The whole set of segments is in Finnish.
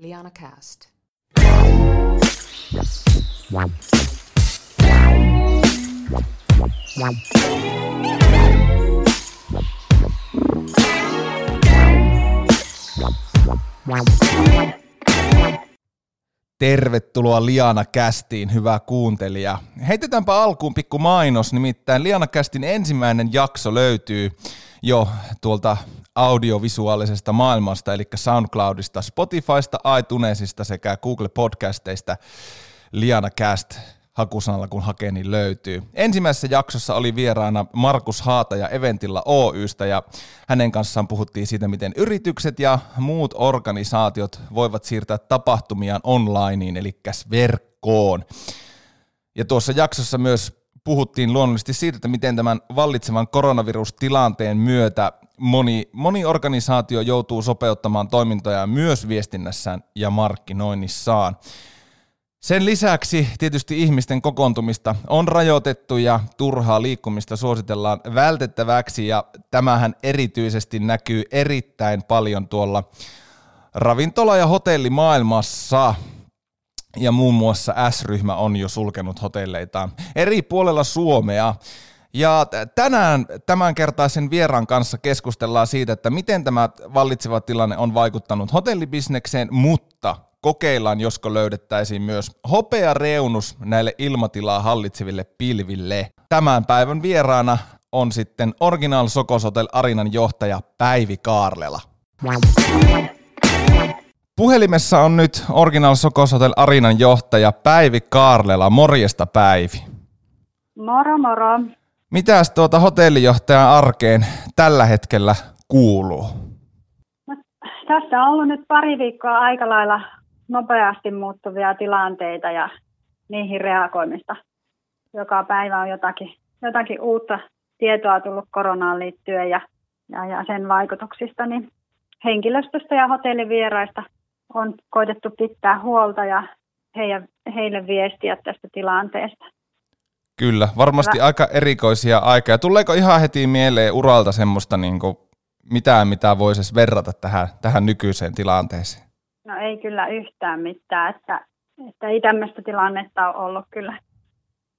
Liana Cast. Tervetuloa Liana Kästiin, hyvä kuuntelija. Heitetäänpä alkuun pikku mainos, nimittäin Liana Kästin ensimmäinen jakso löytyy jo tuolta audiovisuaalisesta maailmasta, eli SoundCloudista, Spotifysta, iTunesista sekä Google Podcasteista. Liana Cast hakusanalla kun hakee, niin löytyy. Ensimmäisessä jaksossa oli vieraana Markus Haataja Eventilla Oystä ja hänen kanssaan puhuttiin siitä, miten yritykset ja muut organisaatiot voivat siirtää tapahtumiaan onlineen, eli verkkoon. Ja tuossa jaksossa myös puhuttiin luonnollisesti siitä, että miten tämän vallitsevan koronavirustilanteen myötä moni, moni organisaatio joutuu sopeuttamaan toimintoja myös viestinnässään ja markkinoinnissaan. Sen lisäksi tietysti ihmisten kokoontumista on rajoitettu ja turhaa liikkumista suositellaan vältettäväksi ja tämähän erityisesti näkyy erittäin paljon tuolla ravintola- ja hotellimaailmassa ja muun muassa S-ryhmä on jo sulkenut hotelleitaan eri puolella Suomea. Ja tänään tämänkertaisen vieraan kanssa keskustellaan siitä, että miten tämä vallitseva tilanne on vaikuttanut hotellibisnekseen, mutta kokeillaan, josko löydettäisiin myös hopea reunus näille ilmatilaa hallitseville pilville. Tämän päivän vieraana on sitten Original Sokosotel Arinan johtaja Päivi Kaarlela. Puhelimessa on nyt Original Sokosotel Arinan johtaja Päivi Kaarlela. Morjesta Päivi. Moro moro. Mitäs tuota hotellijohtajan arkeen tällä hetkellä kuuluu? No, tässä on ollut nyt pari viikkoa aika lailla nopeasti muuttuvia tilanteita ja niihin reagoimista. Joka päivä on jotakin, jotakin uutta tietoa tullut koronaan liittyen ja, ja, ja sen vaikutuksista, niin henkilöstöstä ja hotellivieraista on koitettu pitää huolta ja heille, viestiä tästä tilanteesta. Kyllä, varmasti Hyvä. aika erikoisia aikaa. Tuleeko ihan heti mieleen uralta semmoista niin kuin mitään, mitä voisi verrata tähän, tähän nykyiseen tilanteeseen? No ei kyllä yhtään mitään, että, että ei tämmöistä tilannetta ole ollut kyllä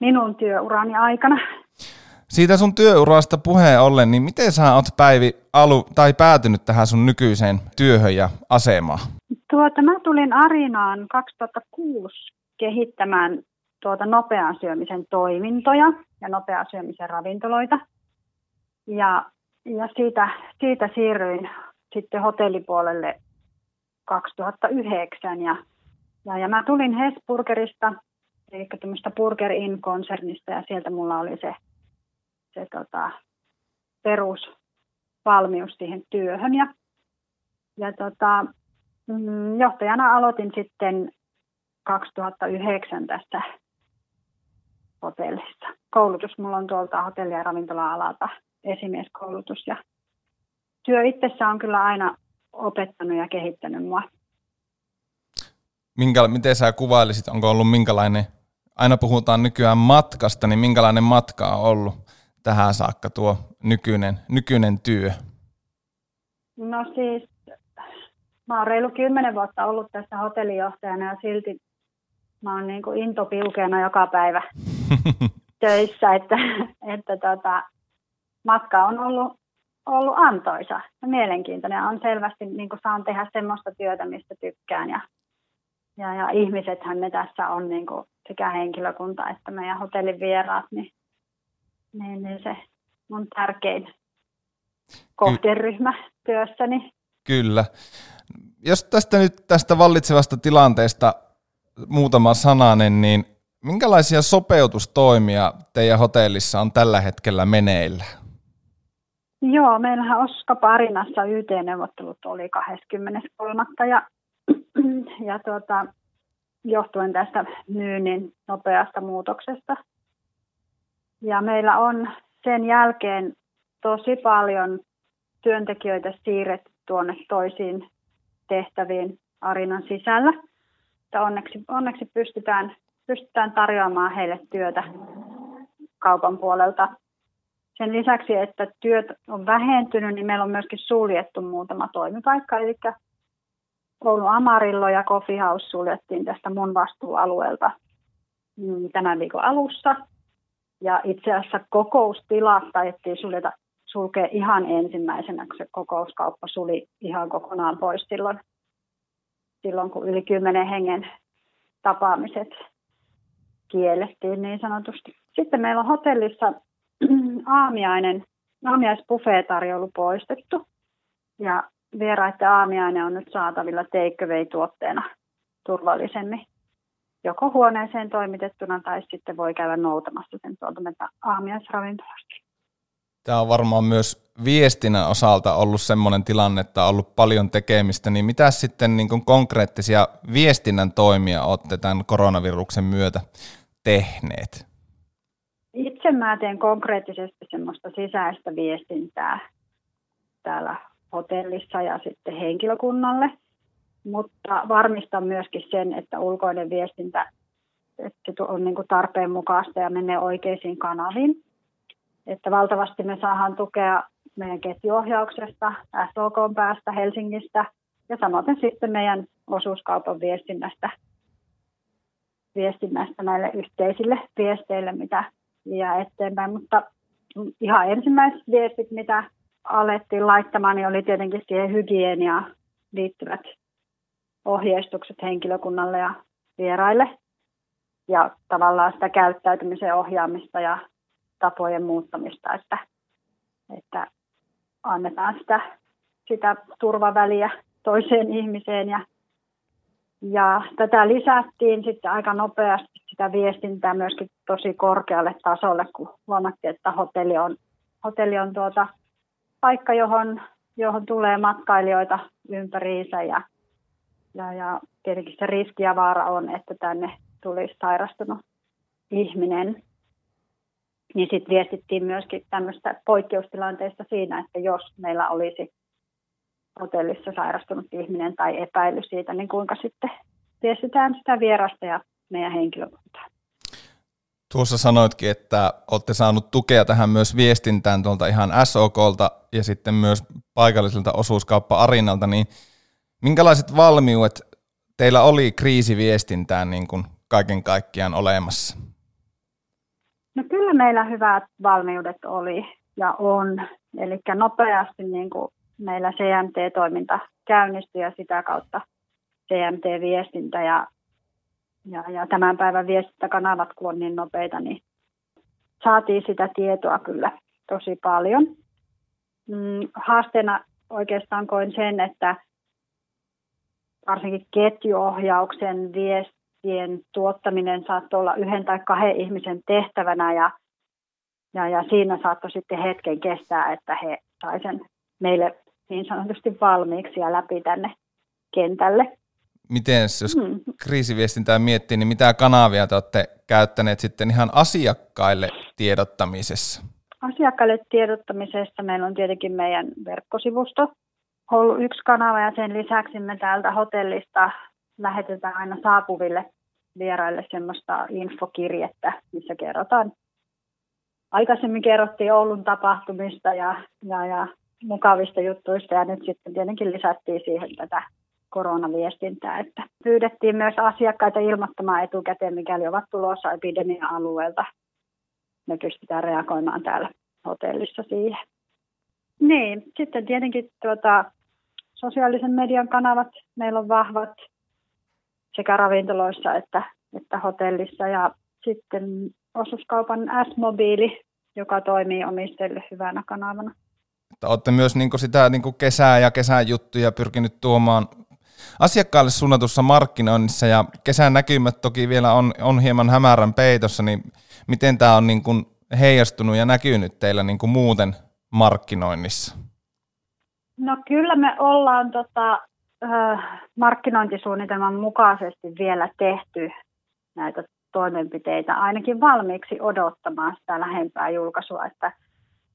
minun työurani aikana. Siitä sun työurasta puheen ollen, niin miten sä oot Päivi alu, tai päätynyt tähän sun nykyiseen työhön ja asemaan? Tuota, mä tulin Arinaan 2006 kehittämään tuota nopean syömisen toimintoja ja nopean syömisen ravintoloita. Ja, ja siitä, siitä siirryin sitten hotellipuolelle 2009 ja, ja, ja mä tulin Hesburgerista, eli tämmöistä Burger In-konsernista ja sieltä mulla oli se, se tota, perusvalmius siihen työhön ja, ja tota, mm, johtajana aloitin sitten 2009 tästä hotellissa. Koulutus mulla on tuolta hotelli- ja ravintola-alalta esimieskoulutus ja työ itsessä on kyllä aina opettanut ja kehittänyt mua. Minkä, miten sä kuvailisit, onko ollut minkälainen, aina puhutaan nykyään matkasta, niin minkälainen matka on ollut tähän saakka tuo nykyinen, nykyinen työ? No siis, mä oon reilu kymmenen vuotta ollut tässä hotellijohtajana ja silti mä oon niin kuin intopilkeena joka päivä töissä, että, että tota, matka on ollut ollut antoisa ja mielenkiintoinen. On selvästi, niin kuin saan tehdä semmoista työtä, mistä tykkään. Ja, ja, ja ihmisethän ne tässä on niin kuin sekä henkilökunta että meidän hotellin vieraat, niin, niin, niin se on tärkein kohderyhmä työssäni. Kyllä. Jos tästä nyt tästä vallitsevasta tilanteesta muutama sananen, niin minkälaisia sopeutustoimia teidän hotellissa on tällä hetkellä meneillä? Joo, meillähän Oska Parinassa YT-neuvottelut oli 23. ja, ja tuota, johtuen tästä myynnin nopeasta muutoksesta. Ja meillä on sen jälkeen tosi paljon työntekijöitä siirretty tuonne toisiin tehtäviin Arinan sisällä. Onneksi, onneksi pystytään, pystytään tarjoamaan heille työtä kaupan puolelta. Sen lisäksi, että työt on vähentynyt, niin meillä on myöskin suljettu muutama toimipaikka, eli Oulu Amarillo ja Coffee House suljettiin tästä mun vastuualueelta mm, tämän viikon alussa. Ja itse asiassa kokoustilat taidettiin suljeta, sulkea ihan ensimmäisenä, kun se kokouskauppa suli ihan kokonaan pois silloin, silloin kun yli kymmenen hengen tapaamiset kiellettiin niin sanotusti. Sitten meillä on hotellissa aamiainen, aamiaisbuffet-tarjoulu poistettu. Ja vieraiden aamiainen on nyt saatavilla takeaway-tuotteena turvallisemmin. Joko huoneeseen toimitettuna tai sitten voi käydä noutamassa sen tuolta aamiaisravintolasta. Tämä on varmaan myös viestinnän osalta ollut sellainen tilanne, että on ollut paljon tekemistä, niin mitä sitten niin konkreettisia viestinnän toimia olette tämän koronaviruksen myötä tehneet? Itse mä teen konkreettisesti semmoista sisäistä viestintää täällä hotellissa ja sitten henkilökunnalle, mutta varmistan myöskin sen, että ulkoinen viestintä että on niin kuin tarpeen mukaista ja menee oikeisiin kanaviin. Että valtavasti me saadaan tukea meidän ketjuohjauksesta, SOK päästä Helsingistä ja samoin sitten meidän osuuskaupan viestinnästä, viestinnästä näille yhteisille viesteille, mitä jää eteenpäin. Mutta ihan ensimmäiset viestit, mitä alettiin laittamaan, niin oli tietenkin siihen hygieniaan liittyvät ohjeistukset henkilökunnalle ja vieraille ja tavallaan sitä käyttäytymisen ohjaamista ja tapojen muuttamista, että, että annetaan sitä, sitä turvaväliä toiseen ihmiseen ja, ja tätä lisättiin sitten aika nopeasti sitä viestintää myöskin tosi korkealle tasolle, kun huomattiin, että hotelli on, hotelli on tuota, paikka, johon, johon tulee matkailijoita ympäriinsä ja, ja, ja tietenkin se riski ja vaara on, että tänne tulisi sairastunut ihminen. Niin sitten viestittiin myöskin tämmöistä poikkeustilanteista siinä, että jos meillä olisi hotellissa sairastunut ihminen tai epäily siitä, niin kuinka sitten viestitään sitä vierasta ja meidän henkilökuntaa. Tuossa sanoitkin, että olette saanut tukea tähän myös viestintään tuolta ihan SOKlta ja sitten myös paikalliselta osuuskauppa-arinalta, niin minkälaiset valmiudet teillä oli kriisiviestintään niin kuin kaiken kaikkiaan olemassa? No kyllä meillä hyvät valmiudet oli ja on. Eli nopeasti niin kuin meillä CMT-toiminta käynnistyi ja sitä kautta CMT-viestintä ja ja, ja tämän päivän viestintäkanavat, kun on niin nopeita, niin saatiin sitä tietoa kyllä tosi paljon. Mm, haasteena oikeastaan koin sen, että varsinkin ketjuohjauksen viestien tuottaminen saattoi olla yhden tai kahden ihmisen tehtävänä ja, ja, ja siinä saattoi sitten hetken kestää, että he saivat sen meille niin sanotusti valmiiksi ja läpi tänne kentälle miten jos mm. kriisiviestintää miettii, niin mitä kanavia te olette käyttäneet sitten ihan asiakkaille tiedottamisessa? Asiakkaille tiedottamisessa meillä on tietenkin meidän verkkosivusto ollut yksi kanava ja sen lisäksi me täältä hotellista lähetetään aina saapuville vieraille semmoista infokirjettä, missä kerrotaan. Aikaisemmin kerrottiin Oulun tapahtumista ja, ja, ja mukavista juttuista ja nyt sitten tietenkin lisättiin siihen tätä koronaviestintää. Että pyydettiin myös asiakkaita ilmoittamaan etukäteen, mikäli ovat tulossa epidemia-alueelta. Me pystytään reagoimaan täällä hotellissa siihen. Niin, sitten tietenkin tuota, sosiaalisen median kanavat meillä on vahvat sekä ravintoloissa että, että hotellissa. Ja sitten osuuskaupan S-mobiili, joka toimii omistajille hyvänä kanavana. Olette myös niin sitä niin kesää ja kesän juttuja pyrkinyt tuomaan asiakkaalle suunnatussa markkinoinnissa ja kesän näkymät toki vielä on, on hieman hämärän peitossa, niin miten tämä on niin kuin heijastunut ja näkynyt teillä niin kuin muuten markkinoinnissa? No kyllä me ollaan tota, markkinointisuunnitelman mukaisesti vielä tehty näitä toimenpiteitä, ainakin valmiiksi odottamaan sitä lähempää julkaisua, että,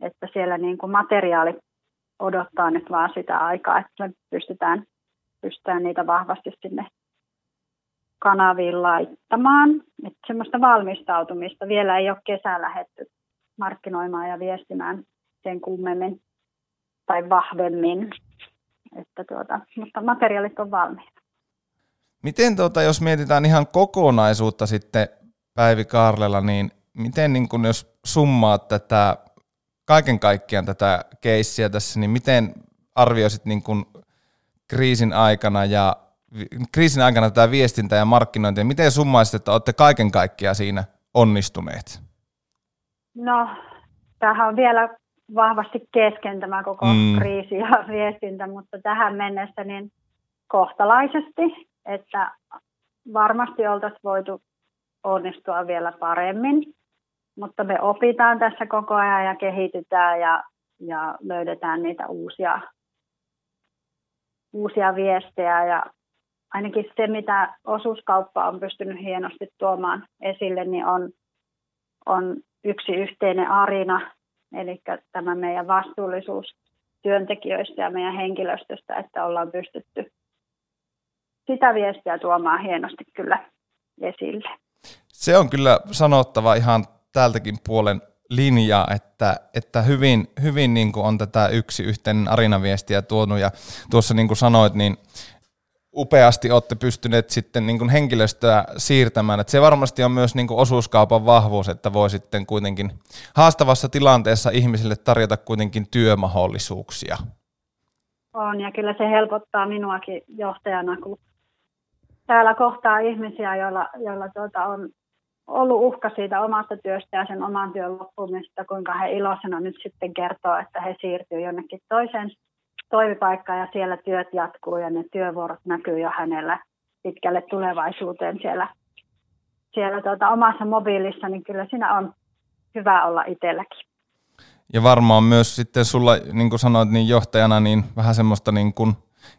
että siellä niin kuin materiaali odottaa nyt vaan sitä aikaa, että me pystytään pystytään niitä vahvasti sinne kanaviin laittamaan. Että semmoista valmistautumista vielä ei ole kesää lähetty markkinoimaan ja viestimään sen kummemmin tai vahvemmin. että tuota, mutta materiaalit on valmiina. Miten tuota, jos mietitään ihan kokonaisuutta sitten Päivi Karlela, niin miten niin kun jos summaat tätä kaiken kaikkiaan tätä keissiä tässä, niin miten arvioisit niin kun kriisin aikana ja kriisin aikana tätä viestintää ja markkinointia, miten summaisit, että olette kaiken kaikkiaan siinä onnistuneet? No, tämähän on vielä vahvasti kesken tämä koko mm. kriisi ja viestintä, mutta tähän mennessä niin kohtalaisesti, että varmasti oltaisiin voitu onnistua vielä paremmin, mutta me opitaan tässä koko ajan ja kehitytään ja, ja löydetään niitä uusia, uusia viestejä ja ainakin se, mitä osuuskauppa on pystynyt hienosti tuomaan esille, niin on, on yksi yhteinen arina, eli tämä meidän vastuullisuus työntekijöistä ja meidän henkilöstöstä, että ollaan pystytty sitä viestiä tuomaan hienosti kyllä esille. Se on kyllä sanottava ihan tältäkin puolen linjaa, että, että hyvin, hyvin niin kuin on tätä yksi yhteinen arinaviestiä tuonut ja tuossa niin kuin sanoit, niin upeasti olette pystyneet sitten niin kuin henkilöstöä siirtämään. Että se varmasti on myös niin kuin osuuskaupan vahvuus, että voi sitten kuitenkin haastavassa tilanteessa ihmisille tarjota kuitenkin työmahdollisuuksia. On ja kyllä se helpottaa minuakin johtajana, kun täällä kohtaa ihmisiä, joilla, joilla tuota on ollut uhka siitä omasta työstä ja sen oman työn loppumista, kuinka he iloisena nyt sitten kertoo, että he siirtyy jonnekin toiseen toimipaikka ja siellä työt jatkuu ja ne työvuorot näkyy jo hänellä pitkälle tulevaisuuteen siellä, siellä tuota omassa mobiilissa, niin kyllä siinä on hyvä olla itselläkin. Ja varmaan myös sitten sulla, niin kuin sanoit, niin johtajana niin vähän semmoista niin kuin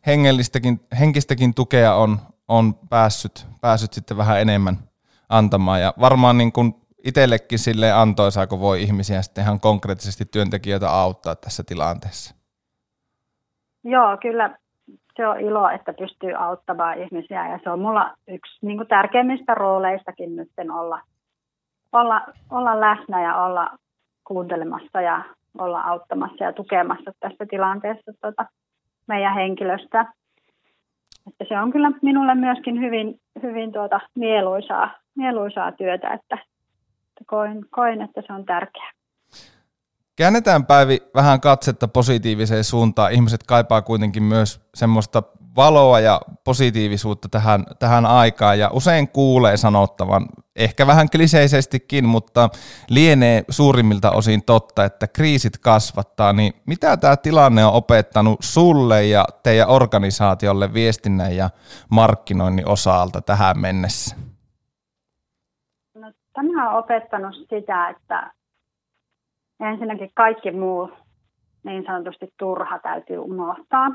hengellistäkin, henkistäkin tukea on, on päässyt, päässyt sitten vähän enemmän antamaan. Ja varmaan niin kuin itsellekin sille antoisaa, kun voi ihmisiä sitten ihan konkreettisesti työntekijöitä auttaa tässä tilanteessa. Joo, kyllä se on ilo, että pystyy auttamaan ihmisiä ja se on mulla yksi niin kuin tärkeimmistä rooleistakin nyt olla, olla, olla läsnä ja olla kuuntelemassa ja olla auttamassa ja tukemassa tässä tilanteessa tota, meidän henkilöstä. Että se on kyllä minulle myöskin hyvin, hyvin tuota mieluisaa, mieluisaa työtä, että, että koin, koin, että se on tärkeää. Käännetään Päivi vähän katsetta positiiviseen suuntaan. Ihmiset kaipaa kuitenkin myös semmoista valoa ja positiivisuutta tähän, tähän aikaan. Ja usein kuulee sanottavan, ehkä vähän kliseisestikin, mutta lienee suurimmilta osin totta, että kriisit kasvattaa, niin mitä tämä tilanne on opettanut sulle ja teidän organisaatiolle viestinnän ja markkinoinnin osalta tähän mennessä? No, tämä on opettanut sitä, että ensinnäkin kaikki muu niin sanotusti turha täytyy unohtaa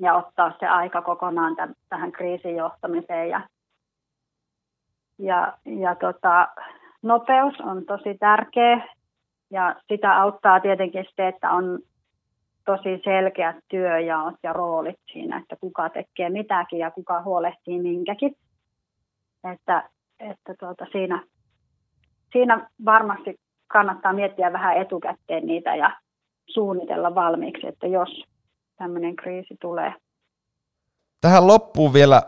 ja ottaa se aika kokonaan tämän, tähän kriisin johtamiseen. Ja, ja, ja tota, nopeus on tosi tärkeä ja sitä auttaa tietenkin se, että on tosi selkeät työjaot ja roolit siinä, että kuka tekee mitäkin ja kuka huolehtii minkäkin. Että, että tuota, siinä, siinä varmasti kannattaa miettiä vähän etukäteen niitä ja suunnitella valmiiksi, että jos tämmöinen kriisi tulee. Tähän loppuu vielä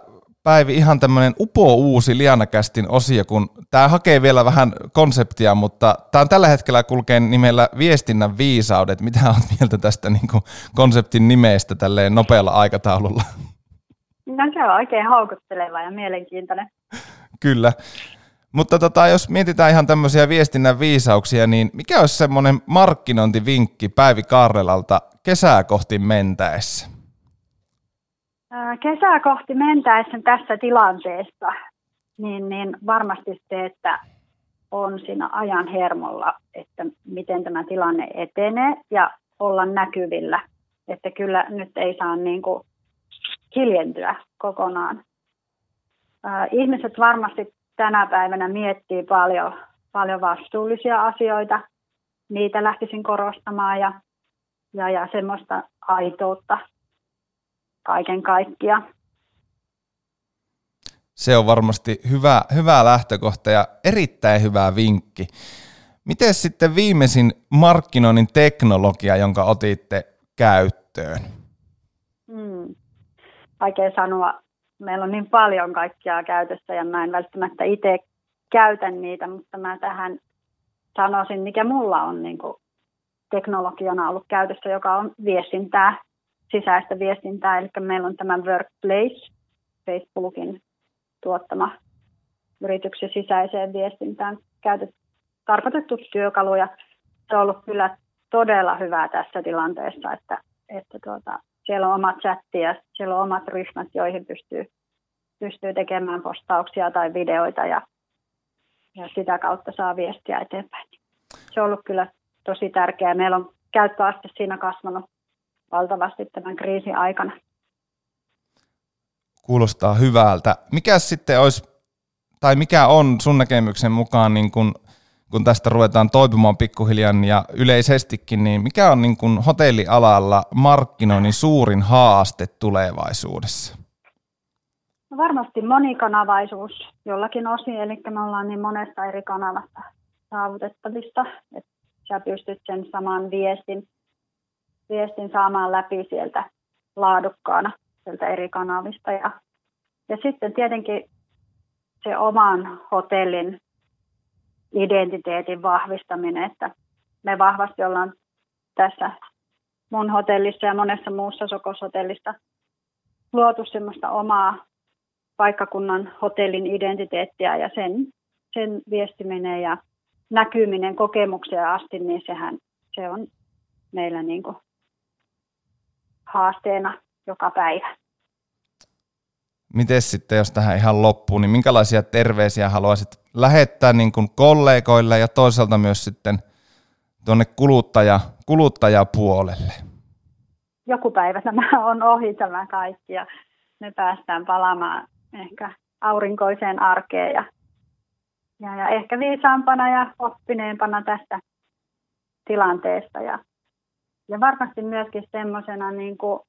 Päivi ihan tämmöinen upo uusi Lianakästin osio, kun tämä hakee vielä vähän konseptia, mutta tämä on tällä hetkellä kulkee nimellä viestinnän viisaudet. Mitä olet mieltä tästä niin kuin konseptin nimestä tälleen nopealla aikataululla? No se on oikein houkutteleva ja mielenkiintoinen. Kyllä. Mutta tota, jos mietitään ihan tämmöisiä viestinnän viisauksia, niin mikä olisi semmoinen markkinointivinkki Päivi Karrelalta kesää kohti mentäessä? Kesää kohti mentäessä tässä tilanteessa, niin, niin varmasti se, että on siinä ajan hermolla, että miten tämä tilanne etenee ja olla näkyvillä. Että kyllä nyt ei saa niin kuin hiljentyä kokonaan. Ihmiset varmasti tänä päivänä miettii paljon, paljon vastuullisia asioita. Niitä lähtisin korostamaan ja, ja, ja semmoista aitoutta kaiken kaikkiaan. Se on varmasti hyvä, hyvä lähtökohta ja erittäin hyvä vinkki. Miten sitten viimeisin markkinoinnin teknologia, jonka otitte käyttöön? vaikea sanoa. Meillä on niin paljon kaikkia käytössä ja mä en välttämättä itse käytä niitä, mutta mä tähän sanoisin, mikä mulla on niin kuin teknologiana ollut käytössä, joka on viestintää, sisäistä viestintää. Eli meillä on tämä Workplace, Facebookin tuottama yrityksen sisäiseen viestintään käytetty, tarkoitettu työkalu. Ja se on ollut kyllä todella hyvää tässä tilanteessa, että, että tuota, siellä on omat chatti ja siellä on omat ryhmät, joihin pystyy, pystyy tekemään postauksia tai videoita ja, ja sitä kautta saa viestiä eteenpäin. Se on ollut kyllä tosi tärkeää. Meillä on käyttöaste siinä kasvanut valtavasti tämän kriisin aikana. Kuulostaa hyvältä. Mikä sitten olisi, tai mikä on sun näkemyksen mukaan, niin kun, kun tästä ruvetaan toipumaan pikkuhiljaa ja yleisestikin, niin mikä on niin kun hotellialalla markkinoinnin suurin haaste tulevaisuudessa? No varmasti monikanavaisuus jollakin osin, eli me ollaan niin monesta eri kanavasta saavutettavista, että sä pystyt sen saman viestin, viestin saamaan läpi sieltä laadukkaana sieltä eri kanavista. Ja, ja sitten tietenkin se oman hotellin identiteetin vahvistaminen, että me vahvasti ollaan tässä mun hotellissa ja monessa muussa sokoshotellista luotu semmoista omaa paikkakunnan hotellin identiteettiä ja sen, sen viestiminen ja näkyminen kokemukseen asti, niin sehän se on meillä niin kuin haasteena joka päivä. Miten sitten, jos tähän ihan loppuun, niin minkälaisia terveisiä haluaisit lähettää niin kuin kollegoille ja toisaalta myös sitten tuonne kuluttaja, kuluttajapuolelle? Joku päivä tämä on ohi tämä kaikki ja me päästään palaamaan ehkä aurinkoiseen arkeen ja ja, ja ehkä viisaampana ja oppineempana tästä tilanteesta. Ja, ja varmasti myöskin semmoisena, niin kuin,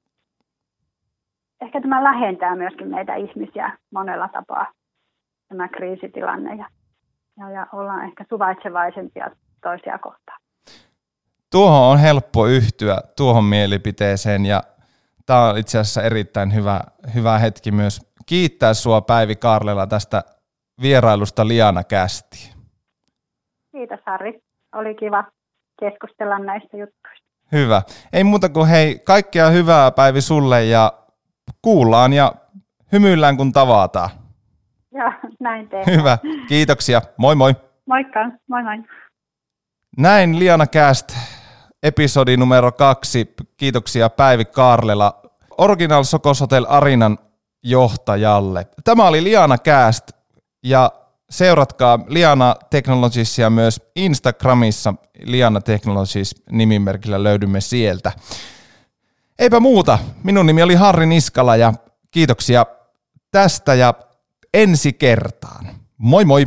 ehkä tämä lähentää myöskin meitä ihmisiä monella tapaa, tämä kriisitilanne. Ja, ja, ja ollaan ehkä suvaitsevaisempia toisia kohtaan. Tuohon on helppo yhtyä, tuohon mielipiteeseen ja tämä on itse asiassa erittäin hyvä, hyvä hetki myös kiittää sua Päivi Karlela tästä vierailusta Liana Kästi. Kiitos Harri. Oli kiva keskustella näistä jutuista. Hyvä. Ei muuta kuin hei, kaikkea hyvää Päivi sulle ja kuullaan ja hymyillään kun tavataan. Joo, näin tehdään. Hyvä. Kiitoksia. Moi moi. Moikka. Moi moi. Näin Liana Cast, episodi numero kaksi. Kiitoksia Päivi Kaarlela, Original Sokos Hotel Arinan johtajalle. Tämä oli Liana Cast. Ja seuratkaa Liana Technologiesia myös Instagramissa. Liana Technologies nimimerkillä löydymme sieltä. Eipä muuta. Minun nimi oli Harri Niskala ja kiitoksia tästä ja ensi kertaan. Moi moi!